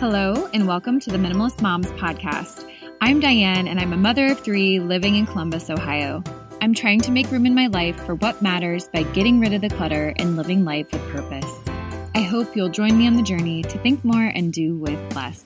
Hello, and welcome to the Minimalist Moms podcast. I'm Diane, and I'm a mother of three living in Columbus, Ohio. I'm trying to make room in my life for what matters by getting rid of the clutter and living life with purpose. I hope you'll join me on the journey to think more and do with less.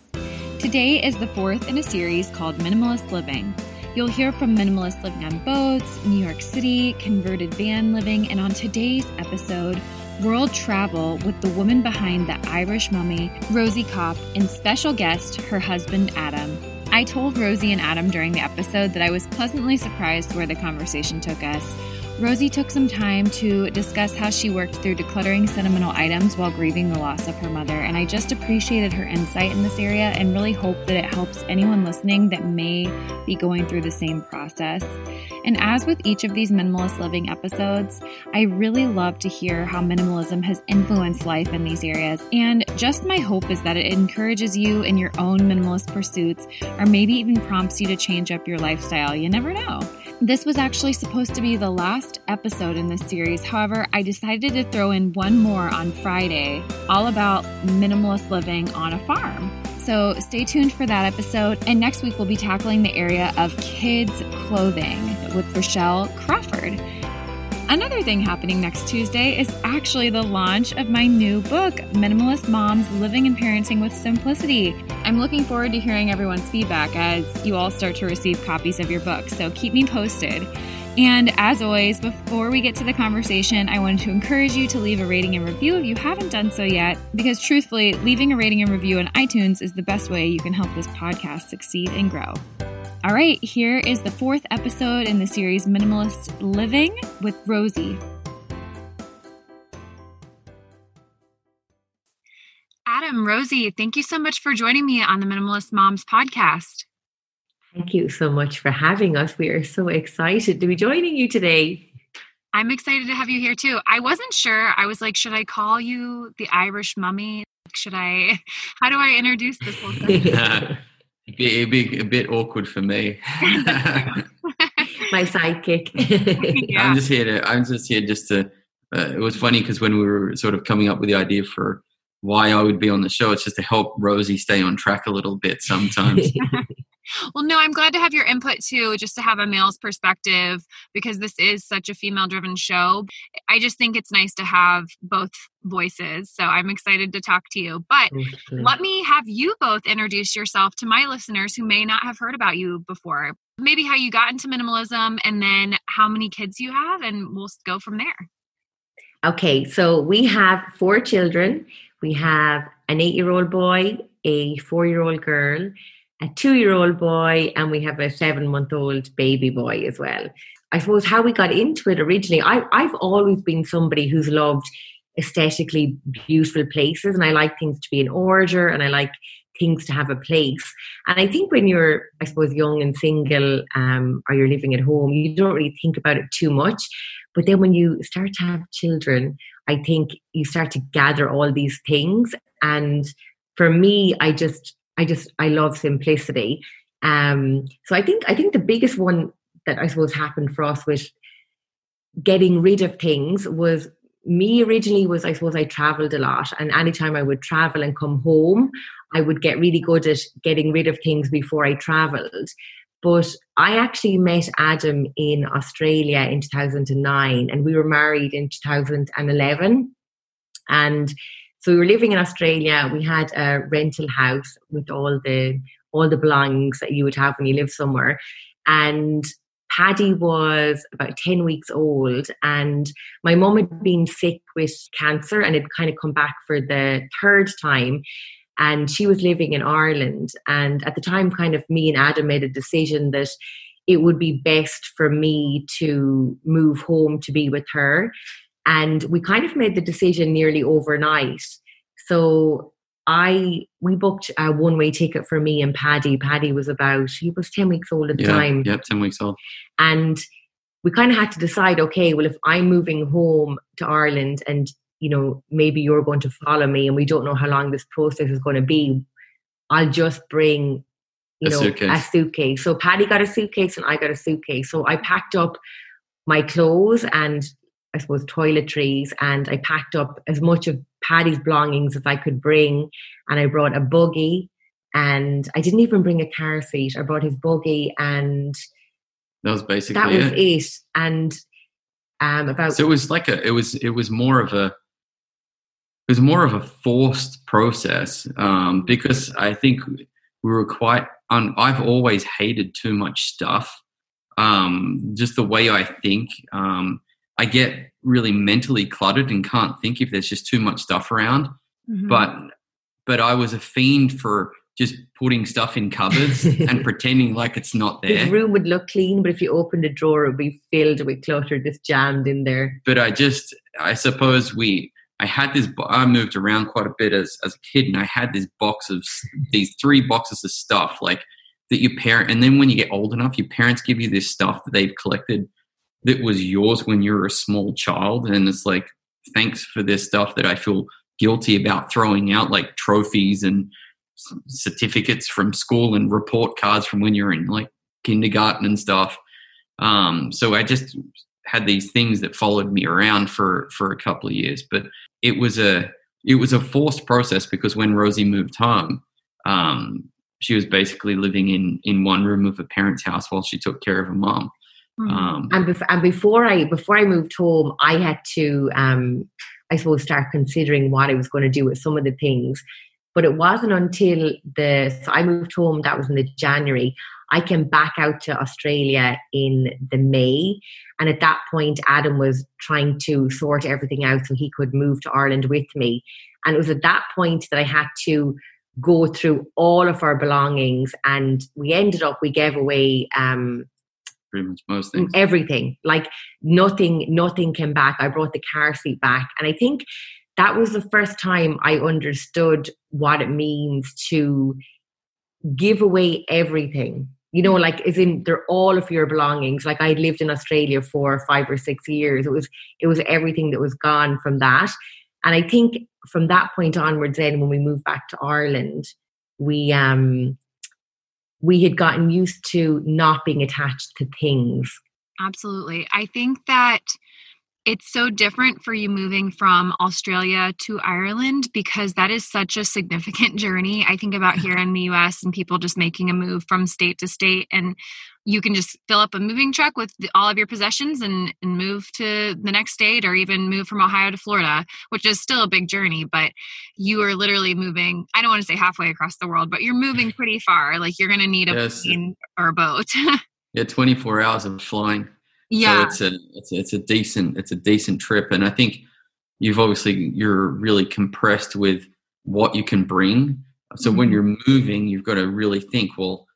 Today is the fourth in a series called Minimalist Living. You'll hear from minimalists living on boats, New York City, converted van living, and on today's episode, world travel with the woman behind the Irish mummy, Rosie Copp, and special guest, her husband, Adam. I told Rosie and Adam during the episode that I was pleasantly surprised where the conversation took us. Rosie took some time to discuss how she worked through decluttering sentimental items while grieving the loss of her mother, and I just appreciated her insight in this area and really hope that it helps anyone listening that may be going through the same process. And as with each of these minimalist living episodes, I really love to hear how minimalism has influenced life in these areas. And just my hope is that it encourages you in your own minimalist pursuits or maybe even prompts you to change up your lifestyle. You never know. This was actually supposed to be the last episode in this series. However, I decided to throw in one more on Friday, all about minimalist living on a farm. So stay tuned for that episode. And next week, we'll be tackling the area of kids' clothing with Rochelle Crawford. Another thing happening next Tuesday is actually the launch of my new book, Minimalist Moms Living and Parenting with Simplicity. I'm looking forward to hearing everyone's feedback as you all start to receive copies of your book, so keep me posted. And as always, before we get to the conversation, I wanted to encourage you to leave a rating and review if you haven't done so yet, because truthfully, leaving a rating and review on iTunes is the best way you can help this podcast succeed and grow. All right, here is the fourth episode in the series Minimalist Living with Rosie. Adam, Rosie, thank you so much for joining me on the Minimalist Moms podcast. Thank you so much for having us. We are so excited to be joining you today. I'm excited to have you here too. I wasn't sure. I was like, should I call you the Irish mummy? Should I, how do I introduce this whole thing? It'd be, it'd be a bit awkward for me. My sidekick. yeah. I'm just here to. I'm just here just to. Uh, it was funny because when we were sort of coming up with the idea for why I would be on the show, it's just to help Rosie stay on track a little bit sometimes. well, no, I'm glad to have your input too, just to have a male's perspective because this is such a female driven show. I just think it's nice to have both voices. So I'm excited to talk to you. But let me have you both introduce yourself to my listeners who may not have heard about you before. Maybe how you got into minimalism and then how many kids you have, and we'll go from there. Okay, so we have four children. We have an eight year old boy, a four year old girl, a two year old boy, and we have a seven month old baby boy as well. I suppose how we got into it originally, I, I've always been somebody who's loved aesthetically beautiful places and I like things to be in order and I like things to have a place. And I think when you're, I suppose, young and single um, or you're living at home, you don't really think about it too much. But then when you start to have children, I think you start to gather all these things. And for me, I just I just I love simplicity. Um, so I think I think the biggest one that I suppose happened for us with getting rid of things was me originally was I suppose I traveled a lot and anytime I would travel and come home I would get really good at getting rid of things before I traveled but I actually met Adam in Australia in 2009 and we were married in 2011 and so we were living in Australia. We had a rental house with all the all the belongings that you would have when you live somewhere. And Paddy was about 10 weeks old, and my mum had been sick with cancer and had kind of come back for the third time. And she was living in Ireland. And at the time, kind of me and Adam made a decision that it would be best for me to move home to be with her. And we kind of made the decision nearly overnight. So I we booked a one way ticket for me and Paddy. Paddy was about he was ten weeks old at the yeah, time. Yep, ten weeks old. And we kind of had to decide, okay, well if I'm moving home to Ireland and you know maybe you're going to follow me and we don't know how long this process is going to be, I'll just bring you a know suitcase. a suitcase. So Paddy got a suitcase and I got a suitcase. So I packed up my clothes and I suppose, toiletries, and I packed up as much of Paddy's belongings as I could bring, and I brought a buggy, and I didn't even bring a car seat. I brought his buggy, and that was basically that was it. it. And um, about So it was like a. It was. It was more of a. It was more of a forced process um, because I think we were quite. Un, I've always hated too much stuff. Um, just the way I think. Um, I get really mentally cluttered and can't think if there's just too much stuff around. Mhm. But but I was a fiend for just putting stuff in cupboards and pretending like it's not there. room would look clean, but if you opened a drawer, it would be filled with clutter, just jammed in there. But I just I suppose we I had this I moved around quite a bit as as a kid and I had this box of these three boxes of stuff like that your parent and then when you get old enough your parents give you this stuff that they've collected that was yours when you were a small child and it's like thanks for this stuff that I feel guilty about throwing out like trophies and certificates from school and report cards from when you're in like kindergarten and stuff. Um, so I just had these things that followed me around for for a couple of years but it was a it was a forced process because when Rosie moved home um, she was basically living in in one room of her parents house while she took care of her mom Mhm. um, And, bef- and before I before I moved home, I had to, um, I suppose, start considering what I was going to do with some of the things. But it wasn't until the so I moved home. That was in the January. I came back out to Australia in the May, and at that point, Adam was trying to sort everything out so he could move to Ireland with me. And it was at that point that I had to go through all of our belongings, and we ended up we gave away. Um, pretty much most things. everything. Like nothing nothing came back. I brought the car seat back. And i think that was the first time i understood what it means to give away everything you know like is in they're all of your belongings. Like i lived in australia for five or six years. It was it was everything that was gone from that. And i think from that point onwards then when we moved back to ireland we um we had gotten used to not being attached to things. Absolutely. I think that it's so different for you moving from Australia to Ireland because that is such a significant journey. I think about here in the US and people just making a move from state to state and you can just fill up a moving truck with all of your possessions and, and move to the next state or even move from Ohio to Florida, which is still a big journey, but you are literally moving, I don't want to say halfway across the world, but you're moving pretty far. Like you're going to need a Yes. plane or a boat. yeah 24 hours of flying yeah. So it's a it's a, it's a decent it's a decent trip, and I think you've obviously you're really compressed with what you can bring. So when Mhm. you're moving, you've got to really think, well,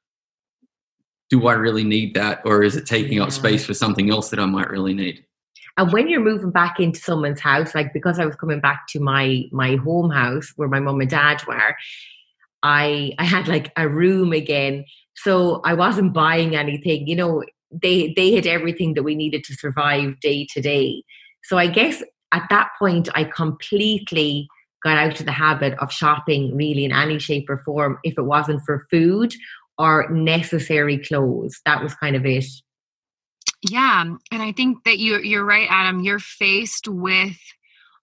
do I really need that, or is it taking up space for something else that I might really need? And when you're moving back into someone's house, like because I was coming back to my my home house where my mum and dad were, I I had like a room again. So I wasn't buying anything. You know, they they had everything that we needed to survive day to day. So I guess at that point I completely got out of the habit of shopping really in any shape or form if it wasn't for food or necessary clothes. That was kind of it. Yeah, and I think that you you're right, Adam. You're faced with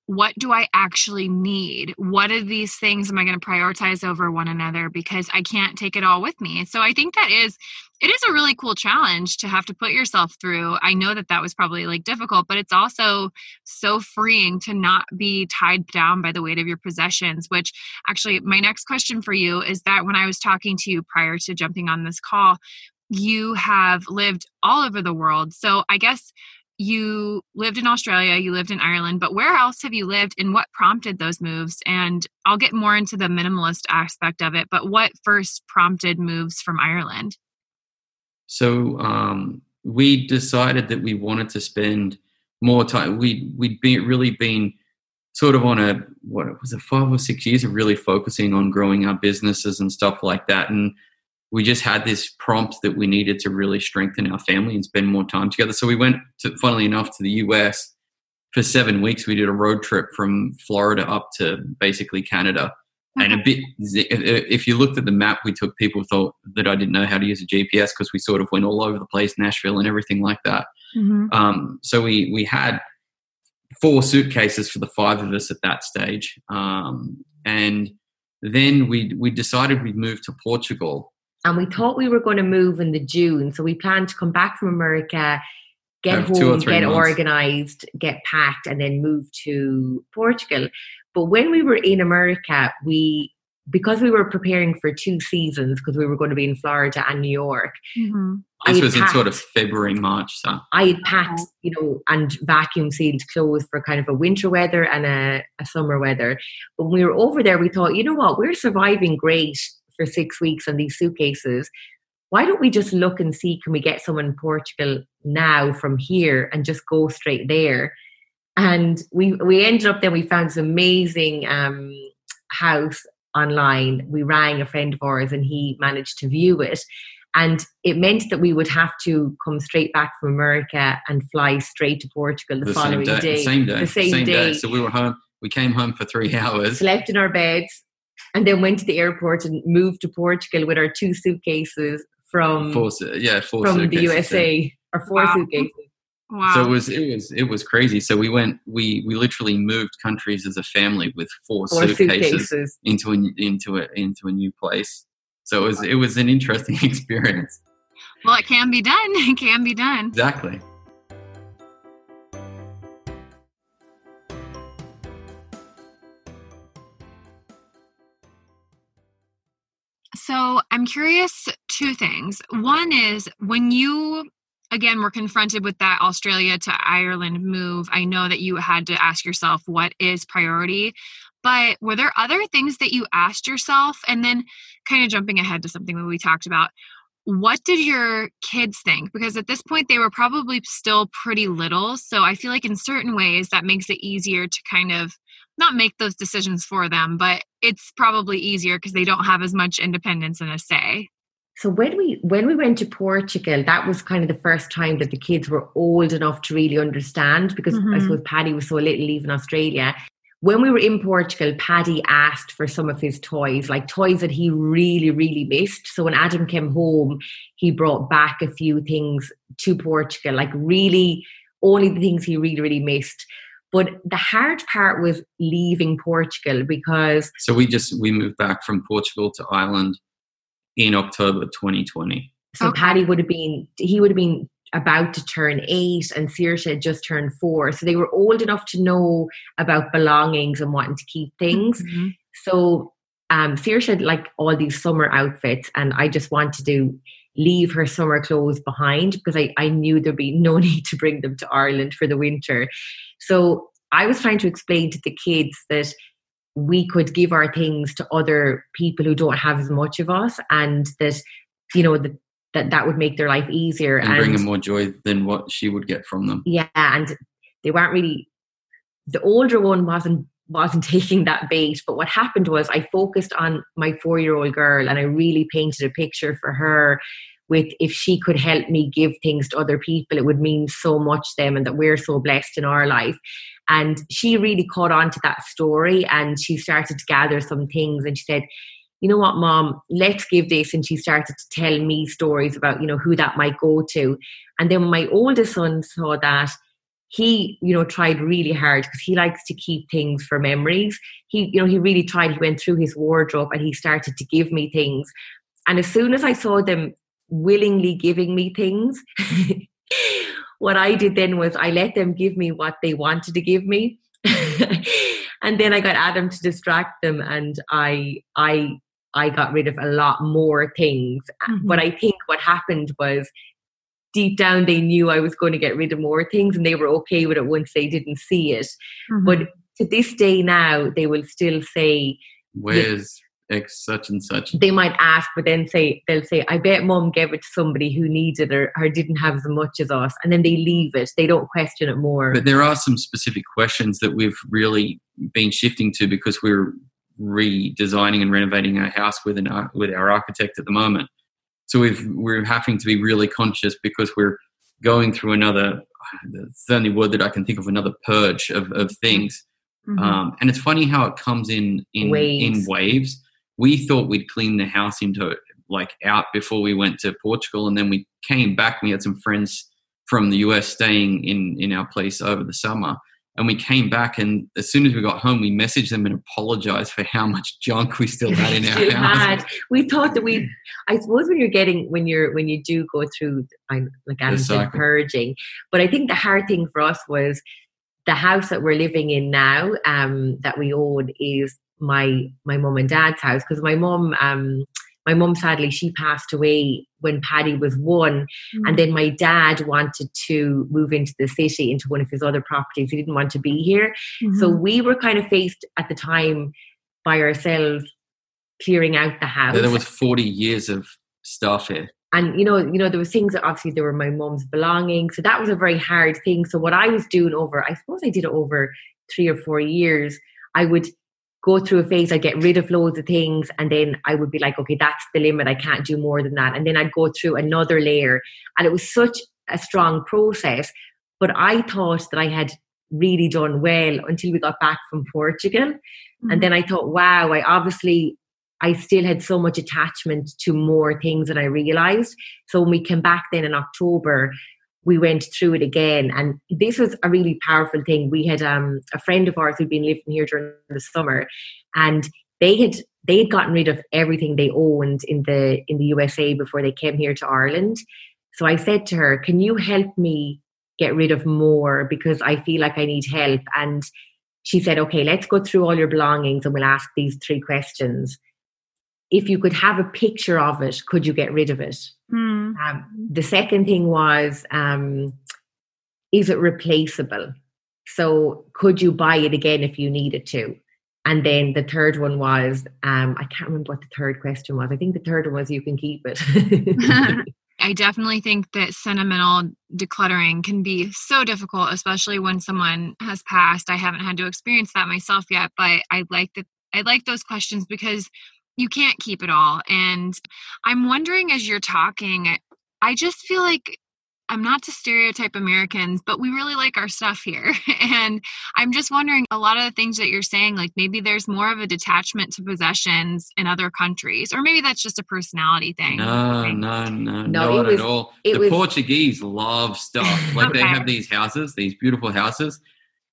what do I actually need? What of these things am I going to prioritize over one another because I can't take it all with me? So I think that is it is a really cool challenge to have to put yourself through. I know that that was probably like difficult, but it's also so freeing to not be tied down by the weight of your possessions, which actually my next question for you is that when I was talking to you prior to jumping on this call, you have lived all over the world. So I guess you lived in Australia, you lived in Ireland, but where else have you lived and what prompted those moves? And I'll get more into the minimalist aspect of it, but what first prompted moves from Ireland? So um, we decided that we wanted to spend more time. We we'd be really been sort of on a what was it five or six years of really focusing on growing our businesses and stuff like that, and we just had this prompt that we needed to really strengthen our family and spend more time together. So we went, to, funnily enough, to the US for seven weeks. We did a road trip from Florida up to basically Canada. And a bit, if you looked at the map we took, people thought that I didn't know how to use a GPS because we sort of went all over the place, Nashville and everything like that. Mm-hmm. Um, so we we had four suitcases for the five of us at that stage. Um, and then we we decided we'd move to Portugal. And we thought we were going to move in the June. So we planned to come back from America, get Have home, get months. organized, get packed, and then move to Portugal. But when we were in America, we because we were preparing for two seasons because we were going to be in Florida and New York. Mm-hmm. I This had was in sort of February, March. So I had packed, you know, and vacuum sealed clothes for kind of a winter weather and a, a summer weather. But when we were over there, we thought, you know what, we're surviving great for six weeks on these suitcases. Why don't we just look and see can we get someone in Portugal now from here and just go straight there? And we we ended up then we found this amazing um, house online. We rang a friend of ours and he managed to view it. And it meant that we would have to come straight back from America and fly straight to Portugal the, the following day, day. the same day, The same, day. So we were home. We came home for three hours. Slept in our beds and then went to the airport and moved to Portugal with our two suitcases from Four, yeah, four from the suitcases, yeah. USA or four Wow. suitcases. Wow. So it was it was it was crazy. So we went we we literally moved countries as a family with four, Four suitcases, suitcases. into a into a into a new place. So it was it was an interesting experience. well, it can be done. It can be done. Exactly. So I'm curious two things. One is when you again were confronted with that Australia to Ireland move, I know that you had to ask yourself what is priority. But were there other things that you asked yourself? And then kind of jumping ahead to something that we talked about, what did your kids think? Because at this point they were probably still pretty little. So I feel like in certain ways that makes it easier to kind of not make those decisions for them, but it's probably easier because they don't have as much independence and a say. So when we when we went to Portugal, that was kind of the first time that the kids were old enough to really understand because I Mhm. suppose Paddy was so little even Australia. When we were in Portugal, Paddy asked for some of his toys, like toys that he really, really missed. So when Adam came home, he brought back a few things to Portugal, like really only the things he really, really missed. But the hard part was leaving Portugal because So we just we moved back from Portugal to Ireland in October 2020. So Okay. Paddy would have been he would have been about to turn eight and Saoirse had just turned four. So they were old enough to know about belongings and wanting to keep things. Mhm. So um Saoirse had like all these summer outfits and I just wanted to leave her summer clothes behind because I, I knew there'd be no need to bring them to Ireland for the winter. So I was trying to explain to the kids that we could give our things to other people who don't have as much of us and that you know that that, that would make their life easier And, bring them more joy than what she would get from them. yeah and they weren't really the older one wasn't wasn't taking that bait but what happened was i focused on my four year old girl and i really painted a picture for her with if she could help me give things to other people it would mean so much to them and that we're so blessed in our life. And she really caught on to that story and she started to gather some things and she said you know what mom? Let's give this and she started to tell me stories about you know who that might go to. And then my oldest son saw that he you know tried really hard because he likes to keep things for memories. He you know he really tried he went through his wardrobe and he started to give me things. And as soon as i saw them willingly giving me things what i did then was i let them give me what they wanted to give me. And then i got adam to distract them and i i i got rid of a lot more things. Mhm. but i think what happened was deep down they knew I was going to get rid of more things and they were okay with it once they didn't see it. Mhm. But to this day now, they will still say, Where's X such and such? they might ask, but then say, they'll say, I bet mom gave it to somebody who needed it or, or didn't have as much as us. And then they leave it. They don't question it more. But there are some specific questions that we've really been shifting to because we're redesigning and renovating our house with an with our architect at the moment. So we've we're having to be really conscious because we're going through another. The only word that I can think of. Another purge of, of things, Mhm. um, and it's funny how it comes in in Waves. in waves. We thought we'd clean the house into like out before we went to Portugal, and then we came back. We had some friends from the US staying in in our place over the summer, and we came back and as soon as we got home we messaged them and apologized for how much junk we still had in our house. had. We thought that we, I suppose, when you're getting when you're when you do go through, I'm like I'm purging, but I think the hard thing for us was the house that we're living in now, um, that we own is my my mum and dad's house. Because my mum um my mum sadly she passed away when Paddy was one Mm. and then my dad wanted to move into the city into one of his other properties. He didn't want to be here. So Mhm. we were kind of faced at the time by ourselves clearing out the house there was 40 years of stuff here. And you know you know there were things that obviously there were my mum's belongings. So that was a very hard thing. So what i was doing over i suppose i did it over three or four years i would go through a phase i'd get rid of loads of things and then i would be like okay that's the limit i can't do more than that. And then i'd go through another layer and it was such a strong process but i thought that i had really done well until we got back from portugal. And mm-hmm. then I thought, wow, I obviously I still had so much attachment to more things than I realized. So when we came back then in October, we went through it again, and this was a really powerful thing. We had um, a friend of ours who'd been living here during the summer, and they had they had gotten rid of everything they owned in the in the USA before they came here to Ireland. So I said to her, "Can you help me get rid of more because I feel like I need help?" And she said, okay, let's go through all your belongings and we'll ask these three questions. If you could have a picture of it, could you get rid of it? Mm. Um, the second thing was, um, is it replaceable? So could you buy it again if you needed to? And then the third one was, um, I can't remember what the third question was. I think the third one was, you can keep it. I definitely think that sentimental decluttering can be so difficult, especially when someone has passed. I haven't had to experience that myself yet, but I like that I like those questions because you can't keep it all. And I'm wondering as you're talking, I just feel like I'm not to stereotype Americans, but we really like our stuff here. and I'm just wondering a lot of the things that you're saying, like maybe there's more of a detachment to possessions in other countries, or maybe that's just a personality thing. No, no, no, No, not was- at all. The was- Portuguese love stuff. Like they have these houses, these beautiful houses,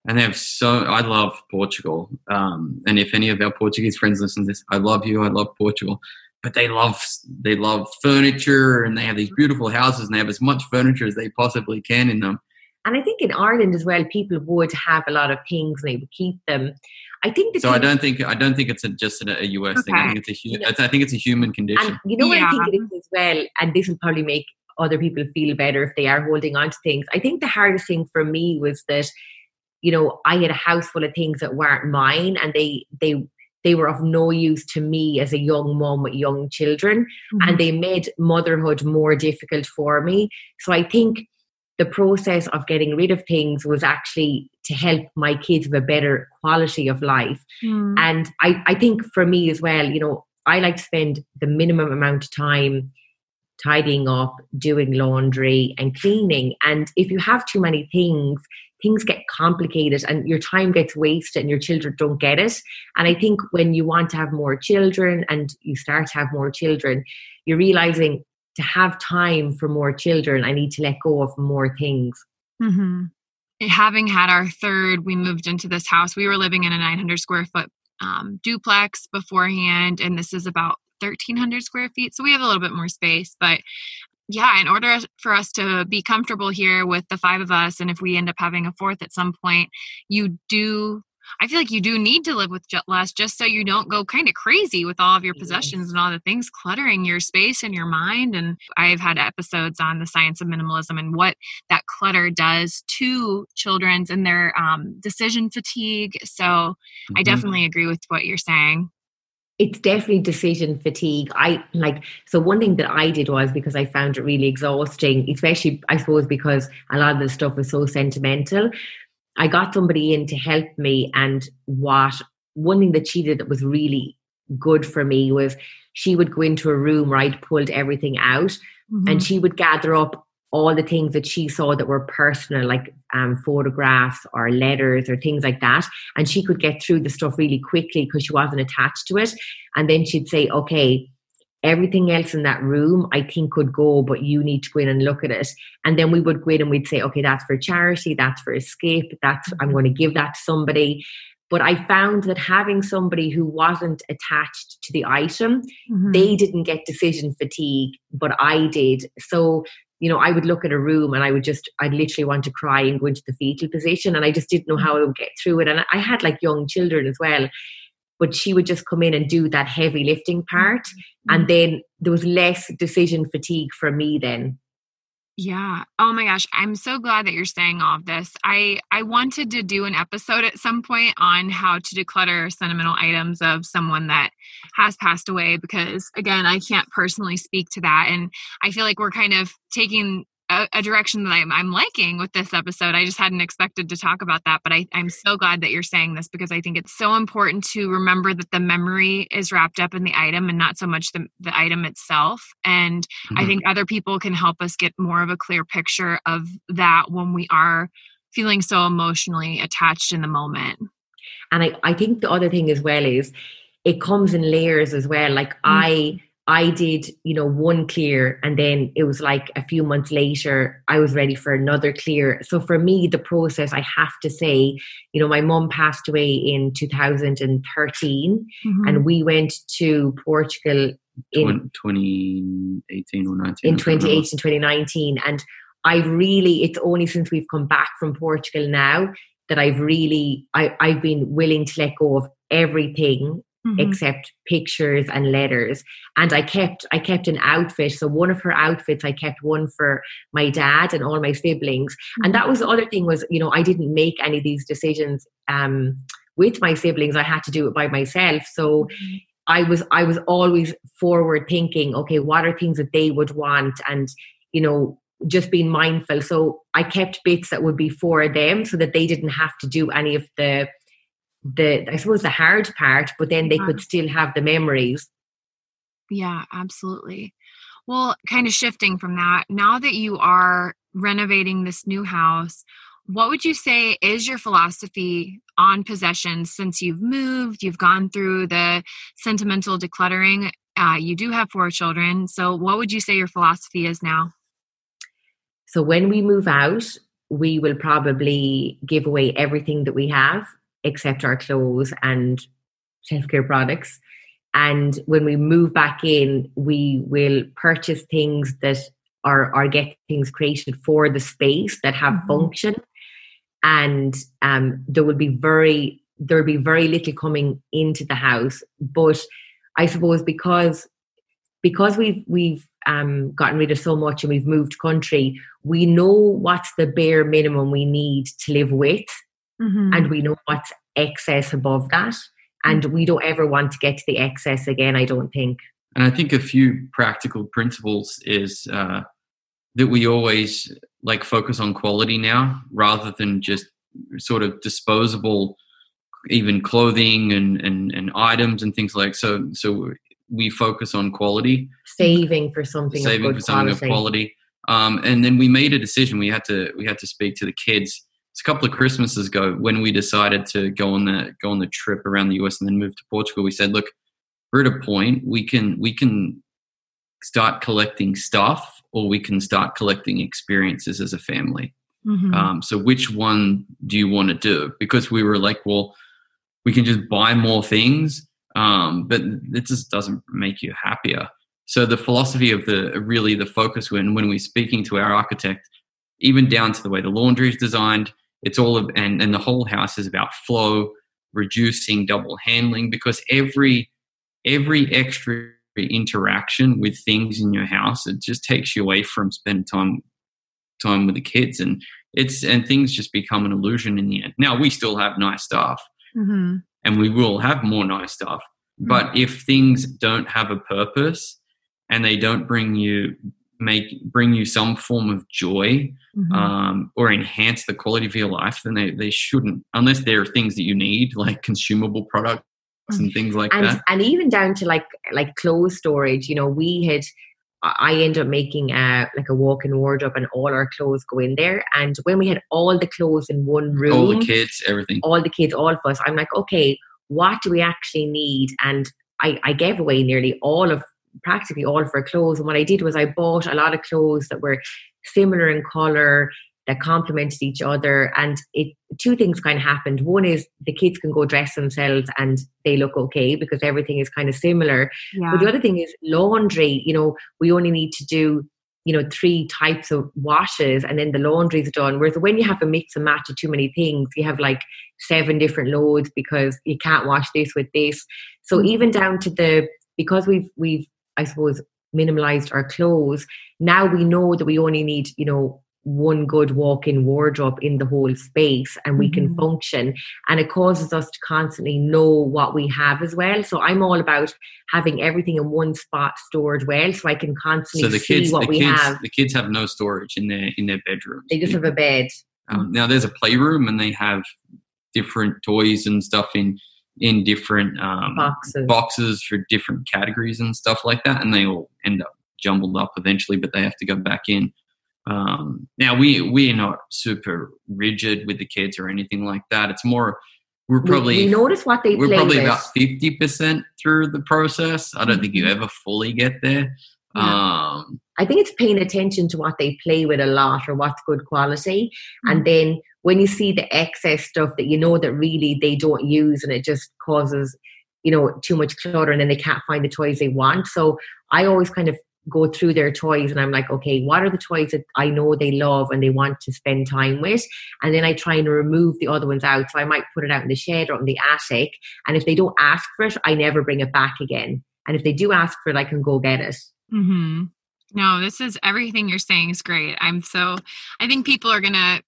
and they have so. I love Portugal. Um, and if any of our Portuguese friends listen to this, I love you. I love Portugal. But they love they love furniture, and they have these beautiful houses, and they have as much furniture as they possibly can in them. and I think in Ireland as well, people would have a lot of things and they would keep them. I think So I don't think I don't think it's a, just a, a US thing. I think it's a hu- I think it's a human condition. And you know what I think it is as well, and this will probably make other people feel better if they are holding on to things. I think the hardest thing for me was that, you know, I had a house full of things that weren't mine and they they they were of no use to me as a young mom with young children Mm-hmm. and they made motherhood more difficult for me. So I think the process of getting rid of things was actually to help my kids have a better quality of life. Mm. And I, I think for me as well, you know, I like to spend the minimum amount of time tidying up, doing laundry, and cleaning. And if you have too many things, things get complicated and your time gets wasted and your children don't get it. And I think when you want to have more children and you start to have more children, you're realizing to have time for more children, I need to let go of more things. hmm Having had our third, we moved into this house. We were living in a 900 square foot um, duplex beforehand, and this is about 1,300 square feet. So we have a little bit more space. But yeah, in order for us to be comfortable here with the five of us, and if we end up having a fourth at some point, you do. I feel like you do need to live with less just so you don't go kind of crazy with all of your Yes. possessions and all the things cluttering your space and your mind. And I've had episodes on the science of minimalism and what that clutter does to children's and their um, decision fatigue. So I Mhm. definitely agree with what you're saying. It's definitely decision fatigue. I like so one thing that I did was because I found it really exhausting, especially I suppose because a lot of the stuff was so sentimental. I got somebody in to help me, and what one thing that she did that was really good for me was she would go into a room where I'd pulled everything out, and mm-hmm. she would gather up all the things that she saw that were personal, like um, photographs or letters or things like that. And she could get through the stuff really quickly because she wasn't attached to it. And then she'd say, okay, everything else in that room I think could go, but you need to go in and look at it. And then we would go in and we'd say, okay, that's for charity, that's for escape, that's I'm going to give that to somebody. But I found that having somebody who wasn't attached to the item, Mhm. they didn't get decision fatigue, but I did. So, you know, I would look at a room and I would just, I'd literally want to cry and go into the fetal position. And I just didn't know mm-hmm. how I would get through it. And I had like young children as well. But she would just come in and do that heavy lifting part. Mm-hmm. And mm-hmm. then there was less decision fatigue for me then. Yeah. Oh my gosh, I'm so glad that you're saying all of this. I I wanted to do an episode at some point on how to declutter sentimental items of someone that has passed away because again, I can't personally speak to that and I feel like we're kind of taking a, a direction that I'm, I'm liking with this episode. I just hadn't expected to talk about that, but I, I'm so glad that you're saying this because I think it's so important to remember that the memory is wrapped up in the item and not so much the, the item itself. And I Mhm. think other people can help us get more of a clear picture of that when we are feeling so emotionally attached in the moment. And I, I think the other thing as well is it comes in layers as well. Like I I did, you know, one clear and then it was like a few months later I was ready for another clear. So for me, the process I have to say, you know, my mum passed away in 2013 mm-hmm. and we went to Portugal in Twen- 2018 or 19. in I can't 2018 2019 and i've really it's only since we've come back from portugal now that i've really I, i've been willing to let go of everything Mhm. except pictures and letters. And i kept i kept an outfit. So one of her outfits i kept one for my dad and all my siblings. And that was the other thing was you know i didn't make any of these decisions um with my siblings. I had to do it by myself. So I was I was always forward thinking, okay, what are things that they would want? And you know, just being mindful. So I kept bits that would be for them so that they didn't have to do any of the the I suppose the hard part, but then they Yeah. could still have the memories. Yeah, absolutely. Well, kind of shifting from that, now that you are renovating this new house, what would you say is your philosophy on possessions since you've moved, you've gone through the sentimental decluttering? Uh, you do have four children. So, what would you say your philosophy is now? So when we move out, we will probably give away everything that we have except our clothes and self-care products. And when we move back in, we will purchase things that are, are get things created for the space that have Mhm. function. And um, there will be very there will be very little coming into the house. But I suppose because because we've we've um, gotten rid of so much and we've moved country, we know what's the bare minimum we need to live with, and we know what's excess above that. And we don't ever want to get to the excess again. I don't think. And I think a few practical principles is uh, that we always like focus on quality now rather than just sort of disposable, even clothing and, and, and items and things like so. So we focus on quality, Saving for something saving of for good something quality. of quality. Um, and then we made a decision. We had to we had to speak to the kids. It's a couple of Christmases ago when we decided to go on the go on the trip around the US and then move to Portugal. We said, look, we're at a point we can we can start collecting stuff or we can start collecting experiences as a family. Mhm. Um, so which one do you want to do? Because we were like, well, we can just buy more things, um, but it just doesn't make you happier. So the philosophy of the really the focus when when we're speaking to our architect, even down to the way the laundry is designed, it's all of and and the whole house is about flow, reducing double handling because every every extra interaction with things in your house it just takes you away from spending time time with the kids and it's and things just become an illusion in the end now we still have nice stuff Mhm. and we will have more nice stuff but if things don't have a purpose and they don't bring you make bring you some form of joy Mhm. um, or enhance the quality of your life then they, they shouldn't unless there are things that you need like consumable products and things like and that. and even down to like like clothes storage you know we had I ended up making a like a walk-in wardrobe and all our clothes go in there. And when we had all the clothes in one room all the kids everything. all the kids all of us I'm like okay what do we actually need? And I, I gave away nearly all of practically all of our clothes. And what I did was I bought a lot of clothes that were similar in color, that complemented each other. And it two things kind of happened. One is the kids can go dress themselves and they look okay because everything is kind of similar. Yeah. But the other thing is laundry. You know, we only need to do you know three types of washes and then the laundry's done whereas when you have a mix and match of too many things you have like seven different loads because you can't wash this with this so mm-hmm. even down to the because we've we've i suppose minimalized our clothes. Now we know that we only need you know one good walk-in wardrobe in the whole space and we mm-hmm. can function. And it causes us to constantly know what we have as well. So i'm all about having everything in one spot stored well so i can constantly so the see kids, what we kids, have. the kids have no storage in their in their bedrooms. They just have a bed. Um, now there's a playroom and they have different toys and stuff in in different um, boxes. boxes for different categories and stuff like that and they all end up jumbled up eventually but they have to go back in um, now we we're not super rigid with the kids or anything like that. It's more we're probably we, we notice what they we're probably with. about fifty percent through the process. I don't think you ever fully get there. Yeah. Um, I think it's paying attention to what they play with a lot or what's good quality, mm-hmm. and then when you see the excess stuff that you know that really they don't use and it just causes you know too much clutter and then they can't find the toys they want. So I always kind of go through their toys and I'm like, okay, what are the toys that I know they love and they want to spend time with? And then I try and remove the other ones out. So I might put it out in the shed or in the attic. And if they don't ask for it, I never bring it back again. And if they do ask for it, I can go get it. Mm-hmm. No, this is everything you're saying is great. I'm so, I think people are going to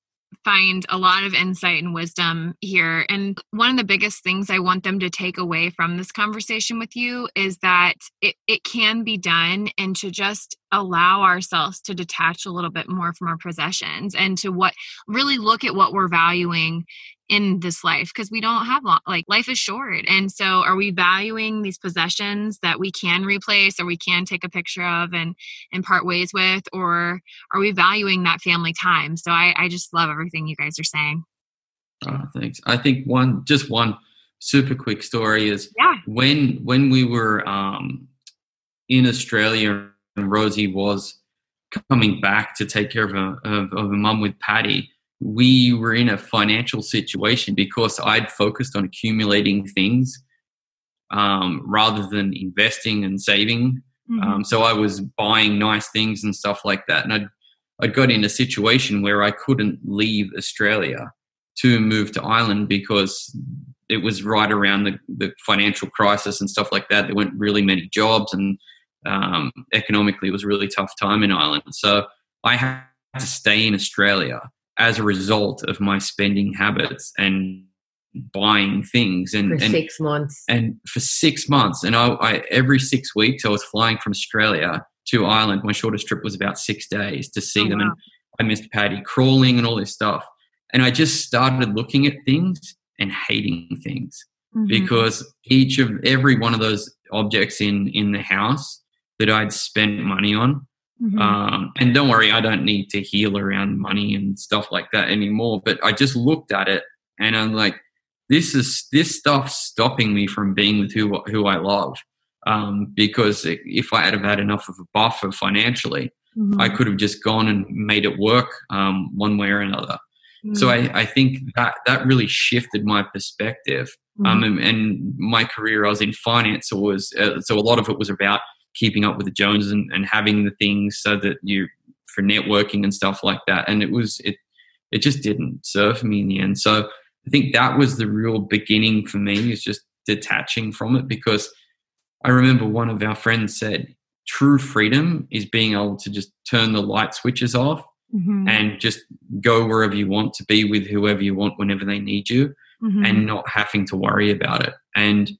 find a lot of insight and wisdom here. And one of the biggest things I want them to take away from this conversation with you is that it, it can be done and to just allow ourselves to detach a little bit more from our possessions and to what really look at what we're valuing in this life because we don't have long like life is short. And so are we valuing these possessions that we can replace or we can take a picture of and and part ways with or are we valuing that family time? So i i just love everything you guys are saying. Oh, thanks. I think one just one super quick story is yeah. when when we were um in australia and rosie was coming back to take care of a, of, of a mum with Paddy we were in a financial situation because I'd focused on accumulating things um, rather than investing and saving. Mm-hmm. Um, so I was buying nice things and stuff like that. And I'd, I'd got in a situation where I couldn't leave Australia to move to Ireland because it was right around the, the financial crisis and stuff like that. There weren't really many jobs and um, economically it was a really tough time in Ireland. So I had to stay in Australia as a result of my spending habits and buying things and for and, six months. and for six months. And I, I, every six weeks i was flying from australia to ireland. My shortest trip was about six days to see oh, them. Wow. and i missed paddy crawling and all this stuff. And i just started looking at things and hating things mm-hmm. because each of every one of those objects in in the house that i'd spent money on Mm-hmm. Um, and don't worry, I don't need to heal around money and stuff like that anymore. But I just looked at it and I'm like, this is this stuff stopping me from being with who who I love. Um, because if I had have had enough of a buffer financially, mm-hmm. I could have just gone and made it work um, one way or another. Mm-hmm. So I, I think that that really shifted my perspective. Um, mm-hmm. and, and, my career, I was in finance, so was uh, so a lot of it was about keeping up with the Joneses and, and having the things so that you for networking and stuff like that. And it was it it just didn't serve me in the end. So I think that was the real beginning for me is just detaching from it because I remember one of our friends said true freedom is being able to just turn the light switches off mm-hmm. and just go wherever you want to be with whoever you want whenever they need you mm-hmm. and not having to worry about it. And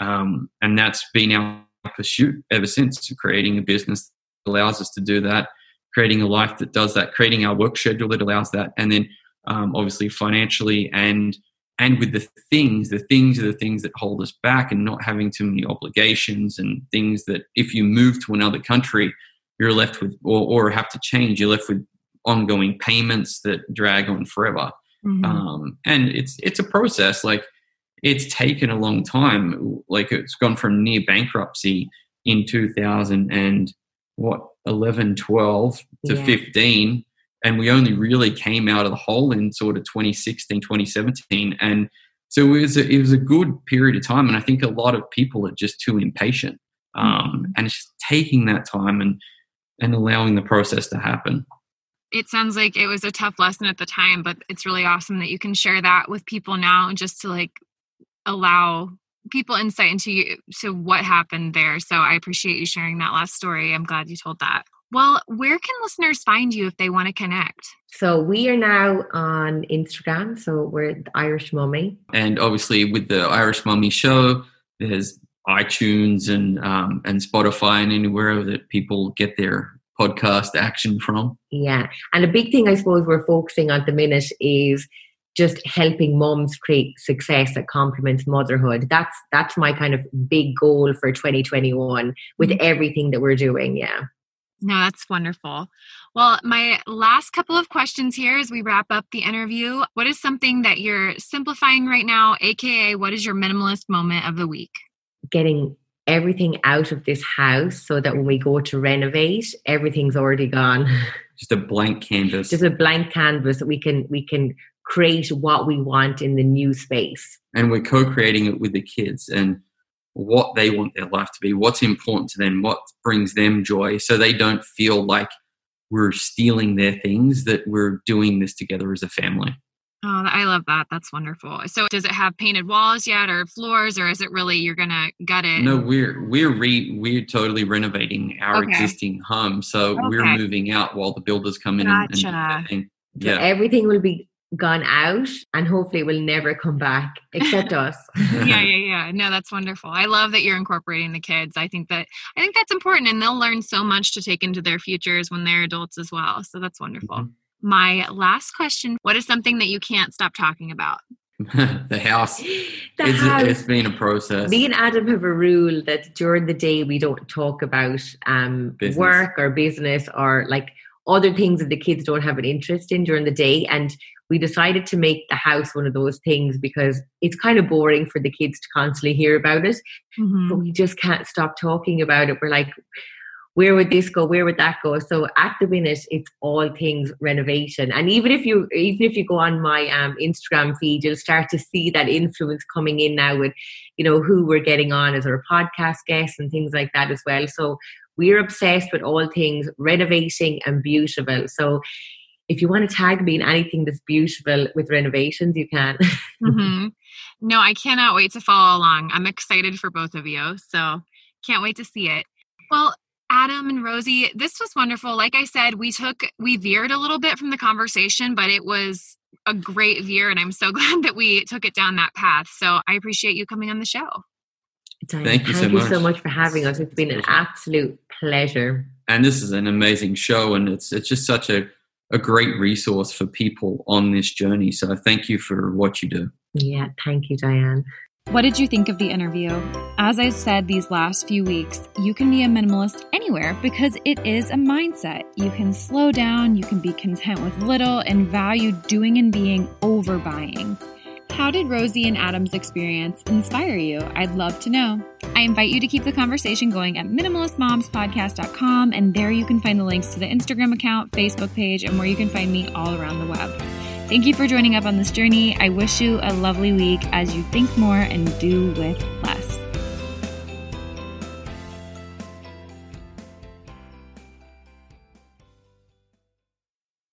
um, and that's been our pursuit ever since creating a business that allows us to do that, creating a life that does that, creating our work schedule that allows that, and then um, obviously financially and and with the things, the things are the things that hold us back, and not having too many obligations and things that if you move to another country, you're left with or, or have to change. You're left with ongoing payments that drag on forever. Mm-hmm. Um, and it's it's a process. Like it's taken a long time. Like it's gone from near bankruptcy in 2000 and what 11, 12 to Yeah. 15, and we only really came out of the hole in sort of 2016, 2017, and so it was a, it was a good period of time, and I think a lot of people are just too impatient, um, and it's just taking that time and and allowing the process to happen. it sounds like it was a tough lesson at the time, but it's really awesome that you can share that with people now just to like allow people insight into you to what happened there. So I appreciate you sharing that last story. I'm glad you told that. Well, where can listeners find you if they want to connect? So we are now on Instagram. So we're the Irish Mummy. and obviously with the Irish Mummy show, there's iTunes and um, and Spotify and anywhere that people get their podcast action from. Yeah. And a big thing I suppose we're focusing on at the minute is just helping moms create success that complements motherhood. That's that's my kind of big goal for 2021 with mm-hmm. everything that we're doing. Yeah. No, that's wonderful. Well, my last couple of questions here as we wrap up the interview. What is something that you're simplifying right now, aka what is your minimalist moment of the week? Getting everything out of this house so that when we go to renovate, everything's already gone. Just a blank canvas. just a blank canvas that we can we can create what we want in the new space. and we're co-creating it with the kids and what they want their life to be, what's important to them, what brings them joy, so they don't feel like we're stealing their things, that we're doing this together as a family. Oh, I love that. That's wonderful. So, does it have painted walls yet, or floors, or is it really you're gonna gut it? No, we're we're re we're totally renovating our Okay. existing home, so we're moving out while the builders come in and, and do their Gotcha. So Yeah, everything will be gone out and hopefully it will never come back except us. yeah, yeah, yeah. No, that's wonderful. I love that you're incorporating the kids. I think that I think that's important, and they'll learn so much to take into their futures when they're adults as well. So that's wonderful. Mhm. My last question: What is something that you can't stop talking about? the house. The It's, house. it's been a process. Me and Adam have a rule that during the day we don't talk about um, Business. work or business or like other things that the kids don't have an interest in during the day. And we decided to make the house one of those things because it's kind of boring for the kids to constantly hear about it. Mm-hmm. but we just can't stop talking about it. We're like, where would this go? Where would that go? So at the minute, it's all things renovation. And even if you even if you go on my um, Instagram feed, you'll start to see that influence coming in now with, you know, who we're getting on as our podcast guests and things like that as well. So we're obsessed with all things renovating and beautiful. So if you want to tag me in anything that's beautiful with renovations, you can. hmm No, I cannot wait to follow along. I'm excited for both of you. So can't wait to see it. Well, Adam and Rosie, this was wonderful. Like I said, we took, we veered a little bit from the conversation, but it was a great veer. And I'm so glad that we took it down that path. So I appreciate you coming on the show. Diane, Thank you so Thank you so much. much for having us. It's been an absolute pleasure. and this is an amazing show and it's it's just such a, a great resource for people on this journey so thank you for what you do Yeah, thank you, Diane. What did you think of the interview? As I've said these last few weeks, you can be a minimalist anywhere because it is a mindset. You can slow down, you can be content with little, and value doing and being over buying. How did Rosie and Adam's experience inspire you? I'd love to know. I invite you to keep the conversation going at minimalistmomspodcast.com, and there you can find the links to the Instagram account, Facebook page, and where you can find me all around the web. Thank you for joining up on this journey. I wish you a lovely week as you think more and do with